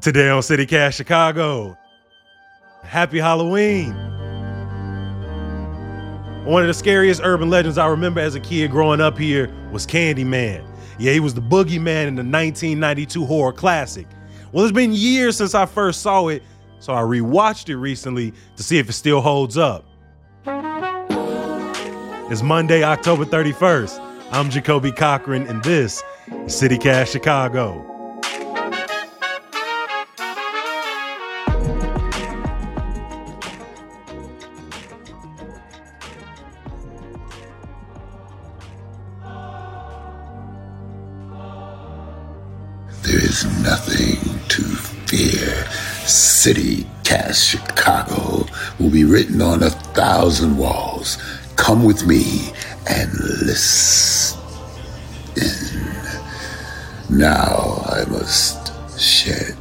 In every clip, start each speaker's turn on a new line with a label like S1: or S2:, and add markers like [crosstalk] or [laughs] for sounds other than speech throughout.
S1: Today on CityCast Chicago, Happy Halloween. One of the scariest urban legends I remember as a kid growing up here was Candyman. Yeah, he was the boogeyman in the 1992 horror classic. Well, it's been years since I first saw it, so I rewatched it recently to see if it still holds up. It's Monday, October 31st. I'm Jacoby Cochran, and this is CityCast Chicago.
S2: Is nothing to fear. City Cast Chicago will be written on a thousand walls. Come with me and listen. Now I must shed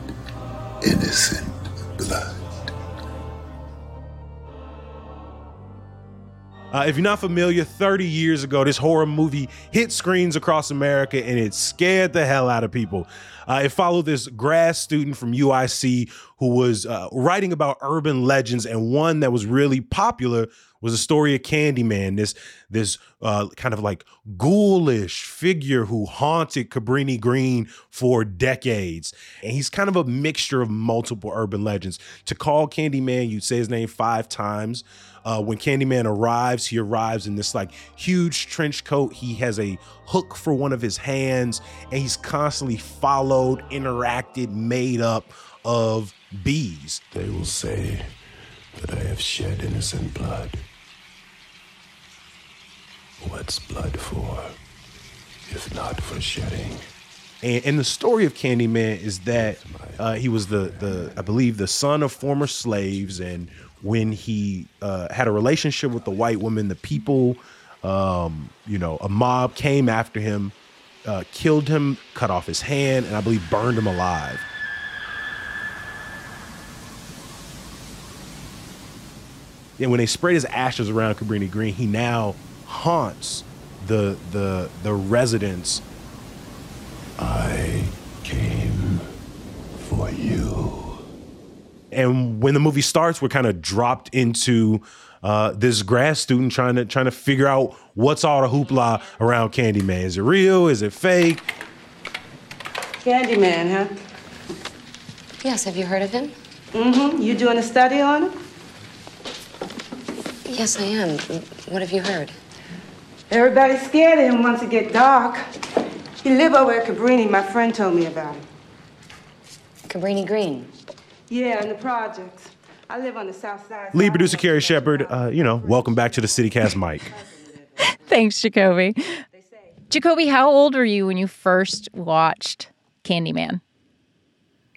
S1: Uh, if you're not familiar, 30 years ago, this horror movie hit screens across America and it scared the hell out of people. Uh, it followed this grad student from UIC who was uh, writing about urban legends, and one that was really popular was the story of Candyman, this this uh, kind of like ghoulish figure who haunted Cabrini Green for decades. And he's kind of a mixture of multiple urban legends. To call Candyman, you'd say his name five times. Uh, when Candyman arrives, he arrives in this like huge trench coat. He has a hook for one of his hands, and he's constantly followed, interacted, made up of bees.
S3: They will say that I have shed innocent blood. What's blood for, if not for shedding?
S1: And, and the story of Candyman is that uh, he was the the I believe the son of former slaves, and when he uh, had a relationship with the white woman, the people, um, you know, a mob came after him, uh, killed him, cut off his hand, and I believe burned him alive. And when they spread his ashes around Cabrini Green, he now haunts the the the residents
S3: I came for you.
S1: and when the movie starts, we're kind of dropped into uh, this grad student trying to trying to figure out what's all the hoopla around Candyman. Is it real? Is it fake?
S4: Candyman, huh?
S5: Yes, have you heard of him?
S4: Mm-hmm. You doing a study on him?
S5: Yes, I am. What have you heard?
S4: Everybody's scared of him once it get dark. He live over at Cabrini. My friend told me about him.
S5: Cabrini Green.
S4: Yeah, in the projects. I live on the south side.
S1: Lead producer Carrie Shepard. Uh, you know, welcome back to the CityCast mic. [laughs]
S6: Thanks, Jacoby. Jacoby, how old were you when you first watched Candyman?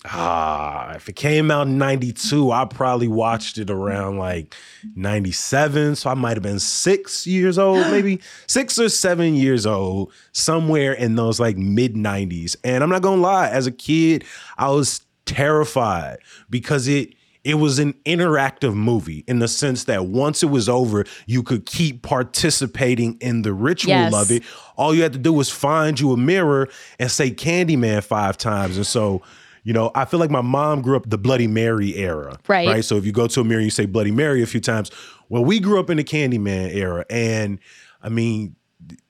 S1: Ah, if it came out in 92, I probably watched it around like 97. So I might have been six years old, [gasps] maybe six or seven years old, somewhere in those like mid 90s. And I'm not gonna lie, as a kid, I was terrified because it it was an interactive movie in the sense that once it was over, you could keep participating in the ritual
S6: Yes.
S1: of it. All you had to do was find you a mirror and say Candyman five times. And so, you know, I feel like my mom grew up the Bloody Mary era.
S6: Right.
S1: Right. So if you go to a mirror and you say Bloody Mary a few times, well, we grew up in the Candyman era. And I mean,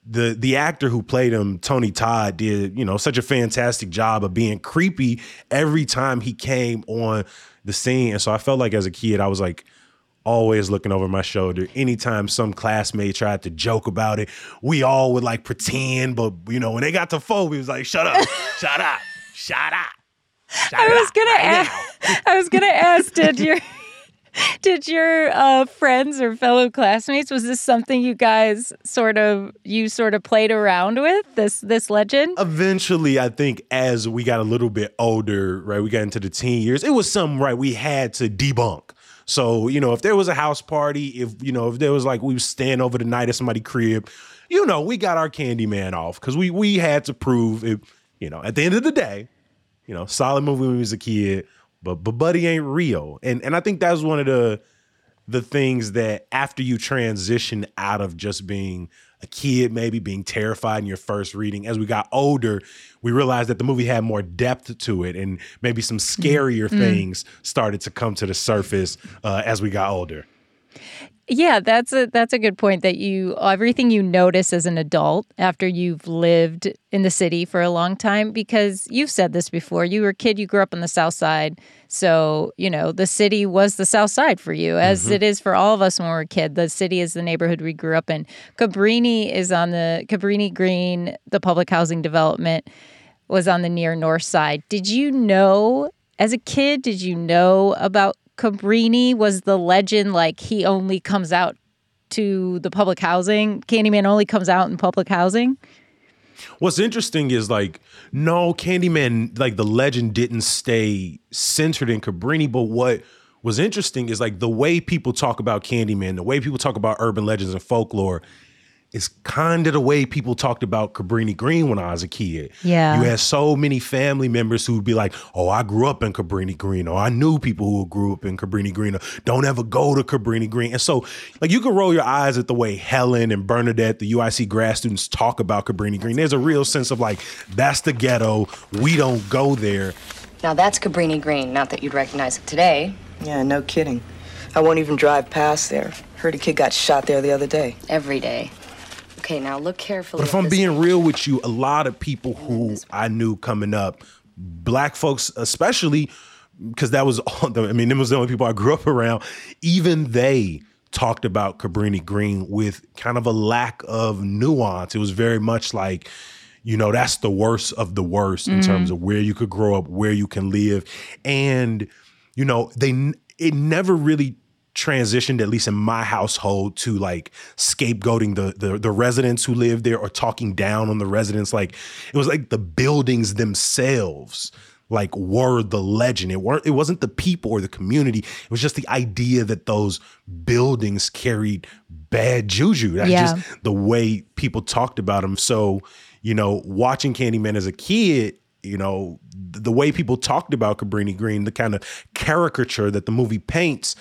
S1: the the actor who played him, Tony Todd, did you know such a fantastic job of being creepy every time he came on the scene. And so I felt like as a kid, I was like always looking over my shoulder. Anytime some classmate tried to joke about it, we all would like pretend. But you know, when they got to four, we was like, "Shut up, [laughs] shut up, shut up." Shut
S6: I was gonna
S1: right
S6: ask. I was gonna [laughs] ask. Did your did your uh, friends or fellow classmates was this something you guys sort of you sort of played around with this this legend?
S1: eventually i think as we got a little bit older right we got into the teen years it was something right we had to debunk so you know if there was a house party if you know if there was like we was staying over the night at somebody's crib you know we got our candy man off because we we had to prove it you know at the end of the day you know solid movie when we was a kid but but buddy ain't real and and i think that's one of the the things that after you transition out of just being a kid, maybe being terrified in your first reading. As we got older, we realized that the movie had more depth to it, and maybe some scarier
S6: Mm.
S1: things started to come to the surface uh, as we got older.
S6: Yeah, that's a that's a good point that you everything you notice as an adult after you've lived in the city for a long time because you've said this before. You were a kid, you grew up on the south side. So, you know, the city was the south side for you as
S1: Mm-hmm.
S6: it is for all of us when we were a kid. The city is the neighborhood we grew up in. Cabrini is on the Cabrini Green, the public housing development was on the near north side. Did you know as a kid, did you know about Cabrini? Was the legend like he only comes out to the public housing? Candyman only comes out in public housing?
S1: What's interesting is like, no, Candyman, like the legend didn't stay centered in Cabrini, but what was interesting is like the way people talk about Candyman, the way people talk about urban legends and folklore is kind of the way people talked about Cabrini Green when I was a kid.
S6: Yeah.
S1: You had so many family members who'd be like, oh, I grew up in Cabrini Green, or I knew people who grew up in Cabrini Green, or don't ever go to Cabrini Green. And so, like, you can roll your eyes at the way Helen and Bernadette, the UIC grad students, talk about Cabrini Green. There's a real sense of like, that's the ghetto. We don't go there.
S5: Now that's Cabrini Green. Not that you'd recognize it today.
S7: Yeah, no kidding. I won't even drive past there. Heard a kid got shot there the other day.
S5: Every day. Okay, now look carefully.
S1: But if I'm being
S5: page.
S1: real with you, a lot of people who I knew coming up, black folks especially, because that was [laughs] all the, I mean, them was the only people I grew up around, even they talked about Cabrini Green with kind of a lack of nuance. It was very much like, you know, that's the worst of the worst in terms mm-hmm. of where you could grow up, where you can live. And, you know, they it never really transitioned, at least in my household, to like scapegoating the, the the residents who live there or talking down on the residents. Like it was like the buildings themselves like were the legend. It weren't it wasn't the people or the community. It was just the idea that those buildings carried bad juju. That's
S6: Yeah.
S1: just the way people talked about them. So, you know, watching Candyman as a kid, you know, the way people talked about Cabrini Green, the kind of caricature that the movie paints,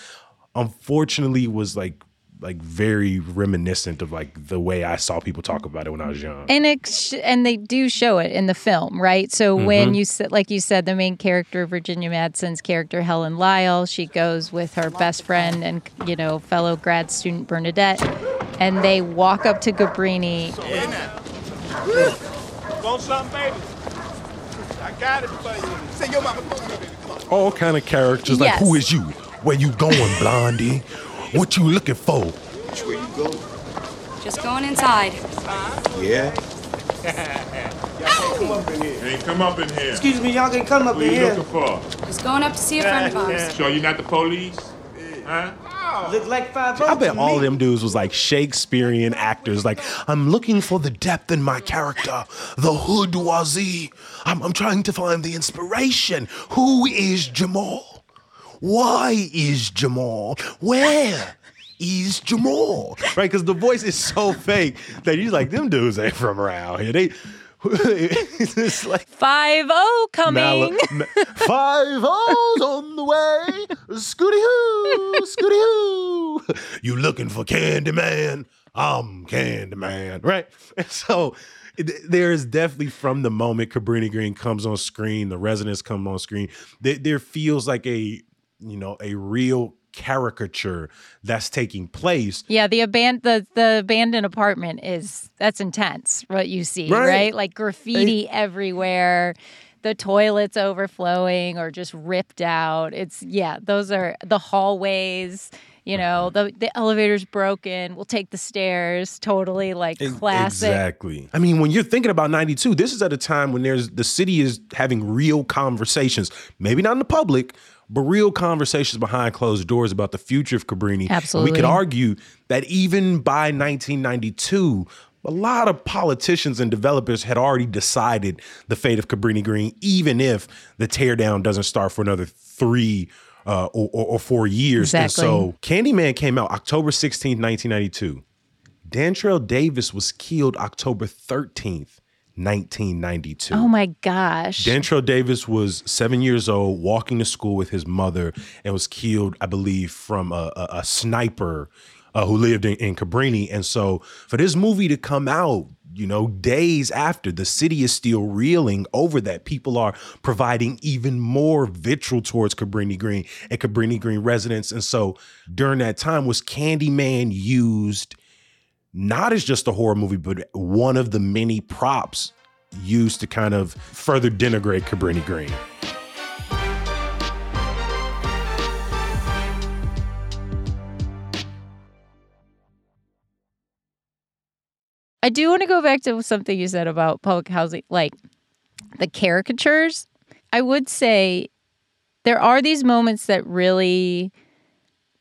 S1: unfortunately was like like very reminiscent of like the way I saw people talk about it when I was young.
S6: And it sh- and they do show it in the film, right? So
S1: Mm-hmm.
S6: when you said, like you said, the main character, Virginia Madsen's character, Helen Lyle, she goes with her best friend and you know fellow grad student Bernadette, and they walk up to Cabrini.
S8: Want something, baby? I got it for you. Say your mama phone, baby. Come on.
S1: All kind of characters like
S6: Yes.
S1: who is you? Where you going, Blondie? What you looking for?
S8: Which way you go?
S9: Just going inside.
S8: Yeah. [laughs] come up in here.
S3: Hey, come up in here.
S4: Excuse me, y'all can come up
S3: Who
S4: in
S3: you
S4: here.
S3: looking for?
S9: Just going up to see a friend of ours. [laughs]
S3: So you not the police? Huh?
S4: Look like five
S1: I bet all of them dudes was like Shakespearean actors. Like, I'm looking for the depth in my character, the hoodwazi. I'm, I'm trying to find the inspiration. Who is Jamal? Why is Jamal? Where is Jamal? Right? Because the voice is so fake that you're like, them dudes ain't from around here. They. [laughs] it's like
S6: Five O coming.
S1: Mala- ma- five O's on the way. Scooty hoo, Scooty hoo. You looking for Candyman? I'm Candyman, right? And so there is definitely from the moment Cabrini Green comes on screen, the residents come on screen, there, there feels like a you know a real caricature that's taking place.
S6: Yeah, the aban- the the abandoned apartment is that's intense. What you see,
S1: Right.
S6: right? Like graffiti everywhere, the toilets overflowing or just ripped out. It's yeah, those are the hallways. You know, the the elevator's broken. We'll take the stairs. Totally like classic.
S1: Exactly. I mean, when you're thinking about 92, this is at a time when there's the city is having real conversations, maybe not in the public, but real conversations behind closed doors about the future of Cabrini. And we could argue that even by 1992, a lot of politicians and developers had already decided the fate of Cabrini Green, even if the teardown doesn't start for another three uh, or, or, or four years. And
S6: Exactly.
S1: so Candyman came out October 16th, 1992. Dantrell Davis was killed October 13th, 1992.
S6: Oh my gosh.
S1: Dantrell Davis was seven years old, walking to school with his mother, and was killed, I believe, from a, a, a sniper uh, who lived in, in Cabrini. And so for this movie to come out, you know, days after the city is still reeling over that, people are providing even more vitriol towards Cabrini Green and Cabrini Green residents. And so during that time, was Candyman used not as just a horror movie, but one of the many props used to kind of further denigrate Cabrini Green?
S6: I do want to go back to something you said about public housing, like the caricatures. I would say there are these moments that really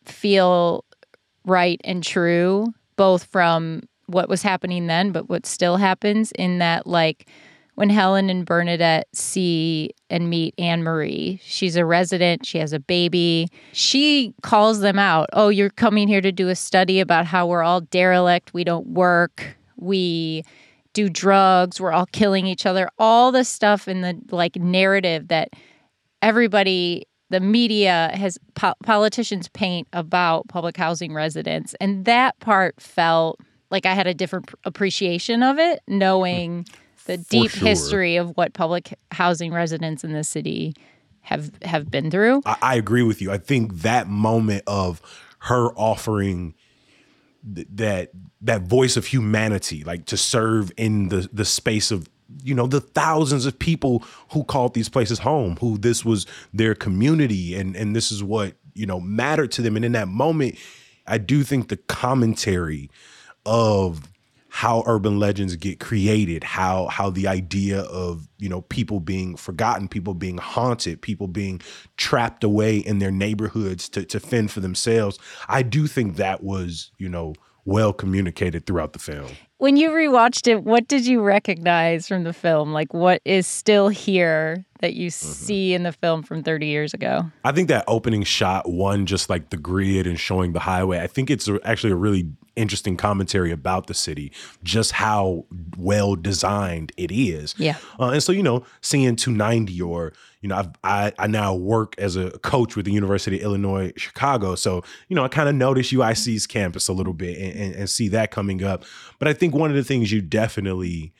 S6: feel right and true, both from what was happening then, but what still happens in that, like, when Helen and Bernadette see and meet Anne Marie. She's a resident, she has a baby. She calls them out. Oh, you're coming here to do a study about how we're all derelict, we don't work, we do drugs, we're all killing each other. All the stuff in the like narrative that everybody the media has po- politicians paint about public housing residents and that part felt like I had a different appreciation of it knowing the deep
S1: sure.
S6: history of what public housing residents in the city have have been through.
S1: I, I agree with you. I think that moment of her offering th- that that voice of humanity, like to serve in the the space of you know the thousands of people who called these places home, who this was their community, and and this is what you know mattered to them. And in that moment, I do think the commentary of how urban legends get created how how the idea of you know people being forgotten people being haunted people being trapped away in their neighborhoods to, to fend for themselves i do think that was you know well communicated throughout the film
S6: When you rewatched it, what did you recognize from the film? Like what is still here that you mm-hmm. see in the film from 30 years ago?
S1: I think that opening shot, one, just like the grid and showing the highway, I think it's actually a really interesting commentary about the city, just how well designed it is.
S6: Yeah.
S1: Uh, and so, you know, seeing 290 or, you know, I've, I, I now work as a coach with the University of Illinois Chicago. So, you know, I kind of notice UIC's campus a little bit and, and, and see that coming up. But I think one of the things you definitely,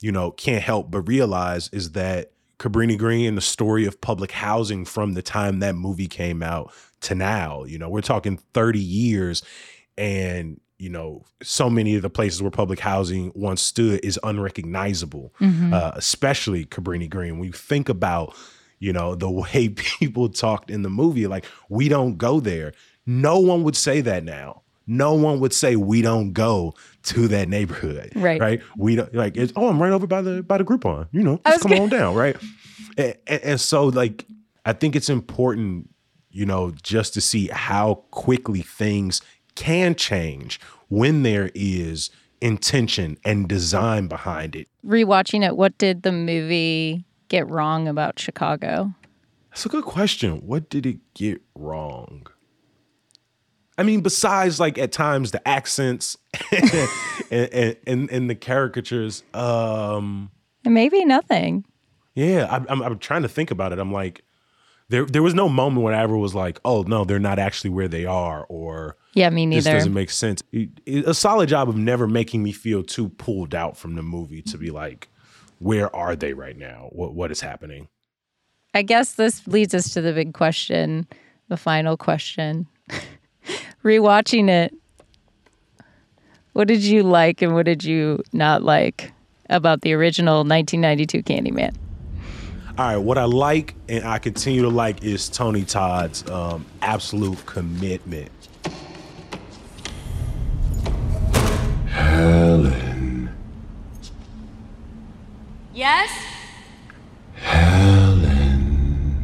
S1: you know, can't help but realize is that Cabrini Green and the story of public housing from the time that movie came out to now, you know, we're talking 30 years and you know, so many of the places where public housing once stood is unrecognizable, uh, especially Cabrini Green. When you think about, you know, the way [laughs] people talked in the movie, like, we don't go there. No one would say that now. No one would say we don't go to that neighborhood.
S6: Right.
S1: Right. We don't like it's oh, I'm right over by the by the Groupon. You know, just come
S6: gonna-
S1: on down, right? And, and, and so like I think it's important, you know, just to see how quickly things can change when there is intention and design behind it.
S6: Rewatching it, what did the movie get wrong about Chicago?
S1: That's a good question. What did it get wrong? I mean, besides like at times the accents [laughs] and, and, and, and the caricatures, um,
S6: And maybe nothing.
S1: yeah, I'm, I'm, I'm trying to think about it. I'm like, there, there was no moment when I ever was like, oh no, they're not actually where they are, or
S6: Yeah, me neither.
S1: this doesn't make sense. It- it- a solid job of never making me feel too pulled out from the movie to be like, where are they right now? What what is happening?
S6: I guess this leads us to the big question, the final question. [laughs] Rewatching it, what did you like and what did you not like about the original 1992 Candyman?
S1: All right, what I like and I continue to like is Tony Todd's um, absolute commitment.
S3: Helen.
S9: Yes? Helen.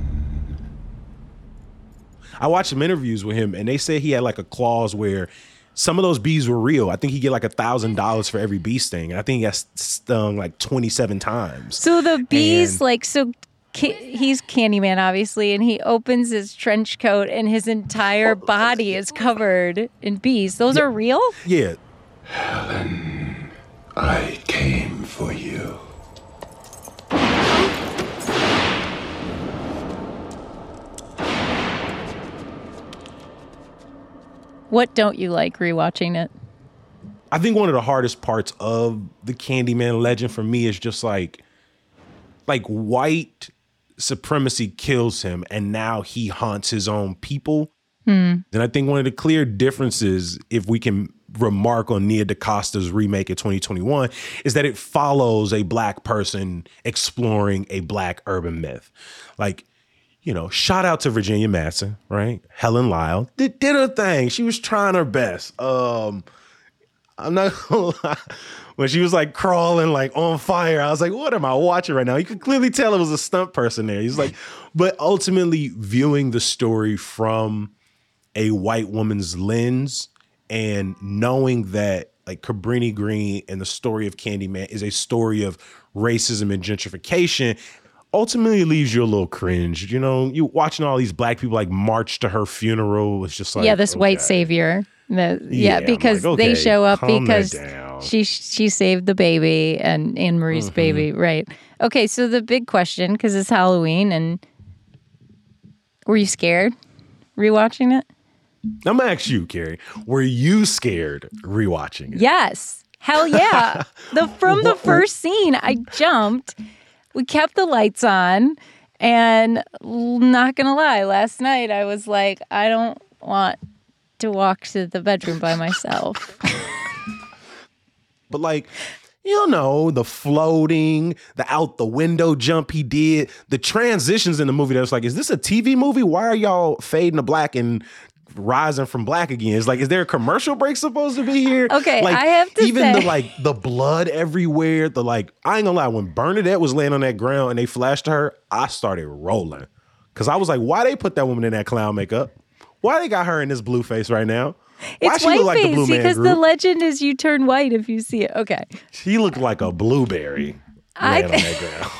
S1: I watched some interviews with him, and they say he had like a clause where some of those bees were real. I think he get like a thousand dollars for every bee sting, and I think he got stung like twenty seven times.
S6: So the bees,
S1: And-
S6: like, so ca- he's Candyman, obviously, and he opens his trench coat and his entire oh, body is covered in bees. Those are real?
S1: Yeah, Helen,
S3: I came for you.
S6: What don't you like rewatching it?
S1: I think one of the hardest parts of the Candyman legend for me is just like like white supremacy kills him and now he haunts his own people.
S6: Hmm.
S1: And I think one of the clear differences, if we can remark on Nia DaCosta's remake of 2021, is that it follows a black person exploring a black urban myth. Like, you know, shout out to Virginia Madsen, right? Helen Lyle did, did her thing. She was trying her best. Um, I'm not [laughs] gonna lie. When she was like crawling like on fire, I was like, what am I watching right now? You could clearly tell it was a stunt person there. He's like, but ultimately viewing the story from a white woman's lens and knowing that like Cabrini Green and the story of Candyman is a story of racism and gentrification ultimately leaves you a little cringe. You know, you watching all these black people like march to her funeral. It's just like
S6: yeah, this white savior. The-
S1: Yeah,
S6: yeah, because
S1: like,
S6: they show up because she she saved the baby and Anne Marie's
S1: Mm-hmm.
S6: baby, right? Okay, so the big question because it's Halloween and were you scared rewatching it?
S1: I'm gonna ask you, Carrie. Were you scared rewatching it?
S6: Yes. Hell yeah. [laughs] the from the first scene, I jumped. We kept the lights on and not going to lie, last night I was like I don't want to walk to the bedroom by myself. [laughs]
S1: But like, you know, the floating, the out the window jump he did, the transitions in the movie that was like, is this a TV movie? Why are y'all fading to black and rising from black again? It's like, is there a commercial break supposed to be here?
S6: Okay,
S1: like
S6: I have to
S1: even the like the blood everywhere, the like, I ain't gonna lie, when Bernadette was laying on that ground and they flashed to her, I started rolling. Cause I was like, why they put that woman in that clown makeup? Why they got her in this blue face right now? Why
S6: it's white
S1: like the
S6: face
S1: blue
S6: because
S1: group?
S6: the legend is you turn white if you see it. Okay.
S1: She looked like a blueberry.
S6: I [laughs]
S1: laying on that ground.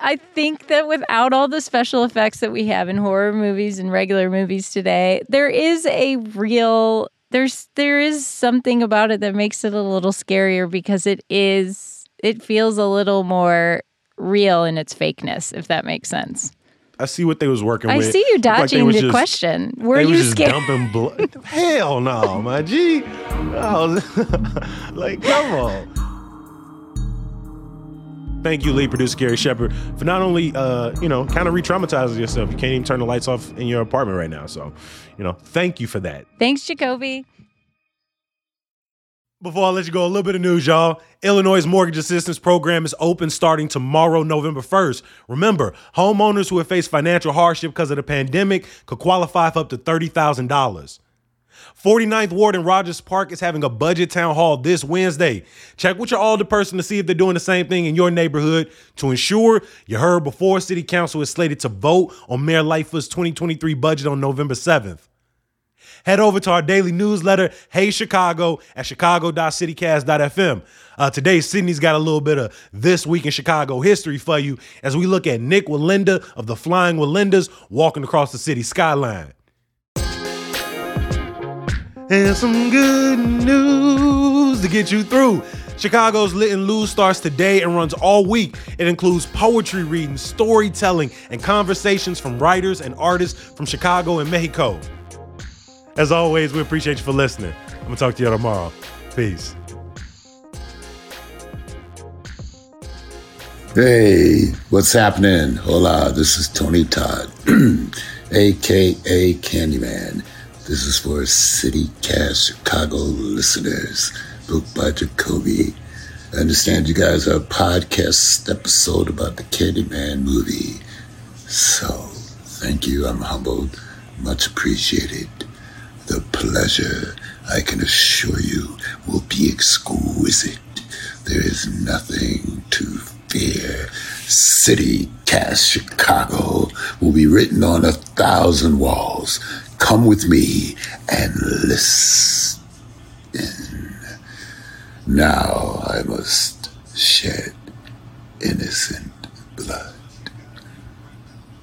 S6: I think that without all the special effects that we have in horror movies and regular movies today, there is a real there's there is something about it that makes it a little scarier because it is it feels a little more real in its fakeness, if that makes sense.
S1: I see what they was working
S6: I
S1: with.
S6: I see you
S1: Looked like
S6: dodging the
S1: just-
S6: question. Were you scared?
S1: dumping blood. [laughs] Hell no, my G. Was- [laughs] like, come on. Thank you, lead producer Carrie Shepard, for not only uh, you know, kind of re-traumatizing yourself. You can't even turn the lights off in your apartment right now. So, you know, thank you for that.
S6: Thanks, Jacoby.
S1: Before I let you go, a little bit of news, y'all. Illinois' mortgage assistance program is open starting tomorrow, November 1st. Remember, homeowners who have faced financial hardship because of the pandemic could qualify for up to $30,000. 49th Ward in Rogers Park is having a budget town hall this Wednesday. Check with your alderperson to see if they're doing the same thing in your neighborhood to ensure you heard before City Council is slated to vote on Mayor Lightfoot's 2023 budget on November 7th. Head over to our daily newsletter, Hey Chicago, at chicago.citycast.fm. Uh, today, Sydney's got a little bit of This Week in Chicago history for you as we look at Nik Wallenda of the Flying Wallendas walking across the city skyline. And some good news to get you through. Chicago's Lit and Luz starts today and runs all week. It includes poetry reading, storytelling, and conversations from writers and artists from Chicago and Mexico. As always, we appreciate you for listening. I'm gonna talk to you tomorrow. Peace.
S2: Hey, what's happening? Hola, this is Tony Todd, [clears throat] aka Candyman. This is for City Cast Chicago listeners, booked by Jacoby. I understand you guys are a podcast episode about the Candyman movie. So, thank you. I'm humbled. Much appreciated. The pleasure, I can assure you, will be exquisite. There is nothing to fear. City Cast Chicago will be written on a thousand walls. Come with me and listen. Now I must shed innocent blood.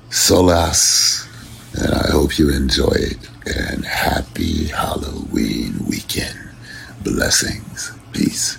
S2: Solas, and I hope you enjoy it. And happy Halloween weekend. Blessings. Peace.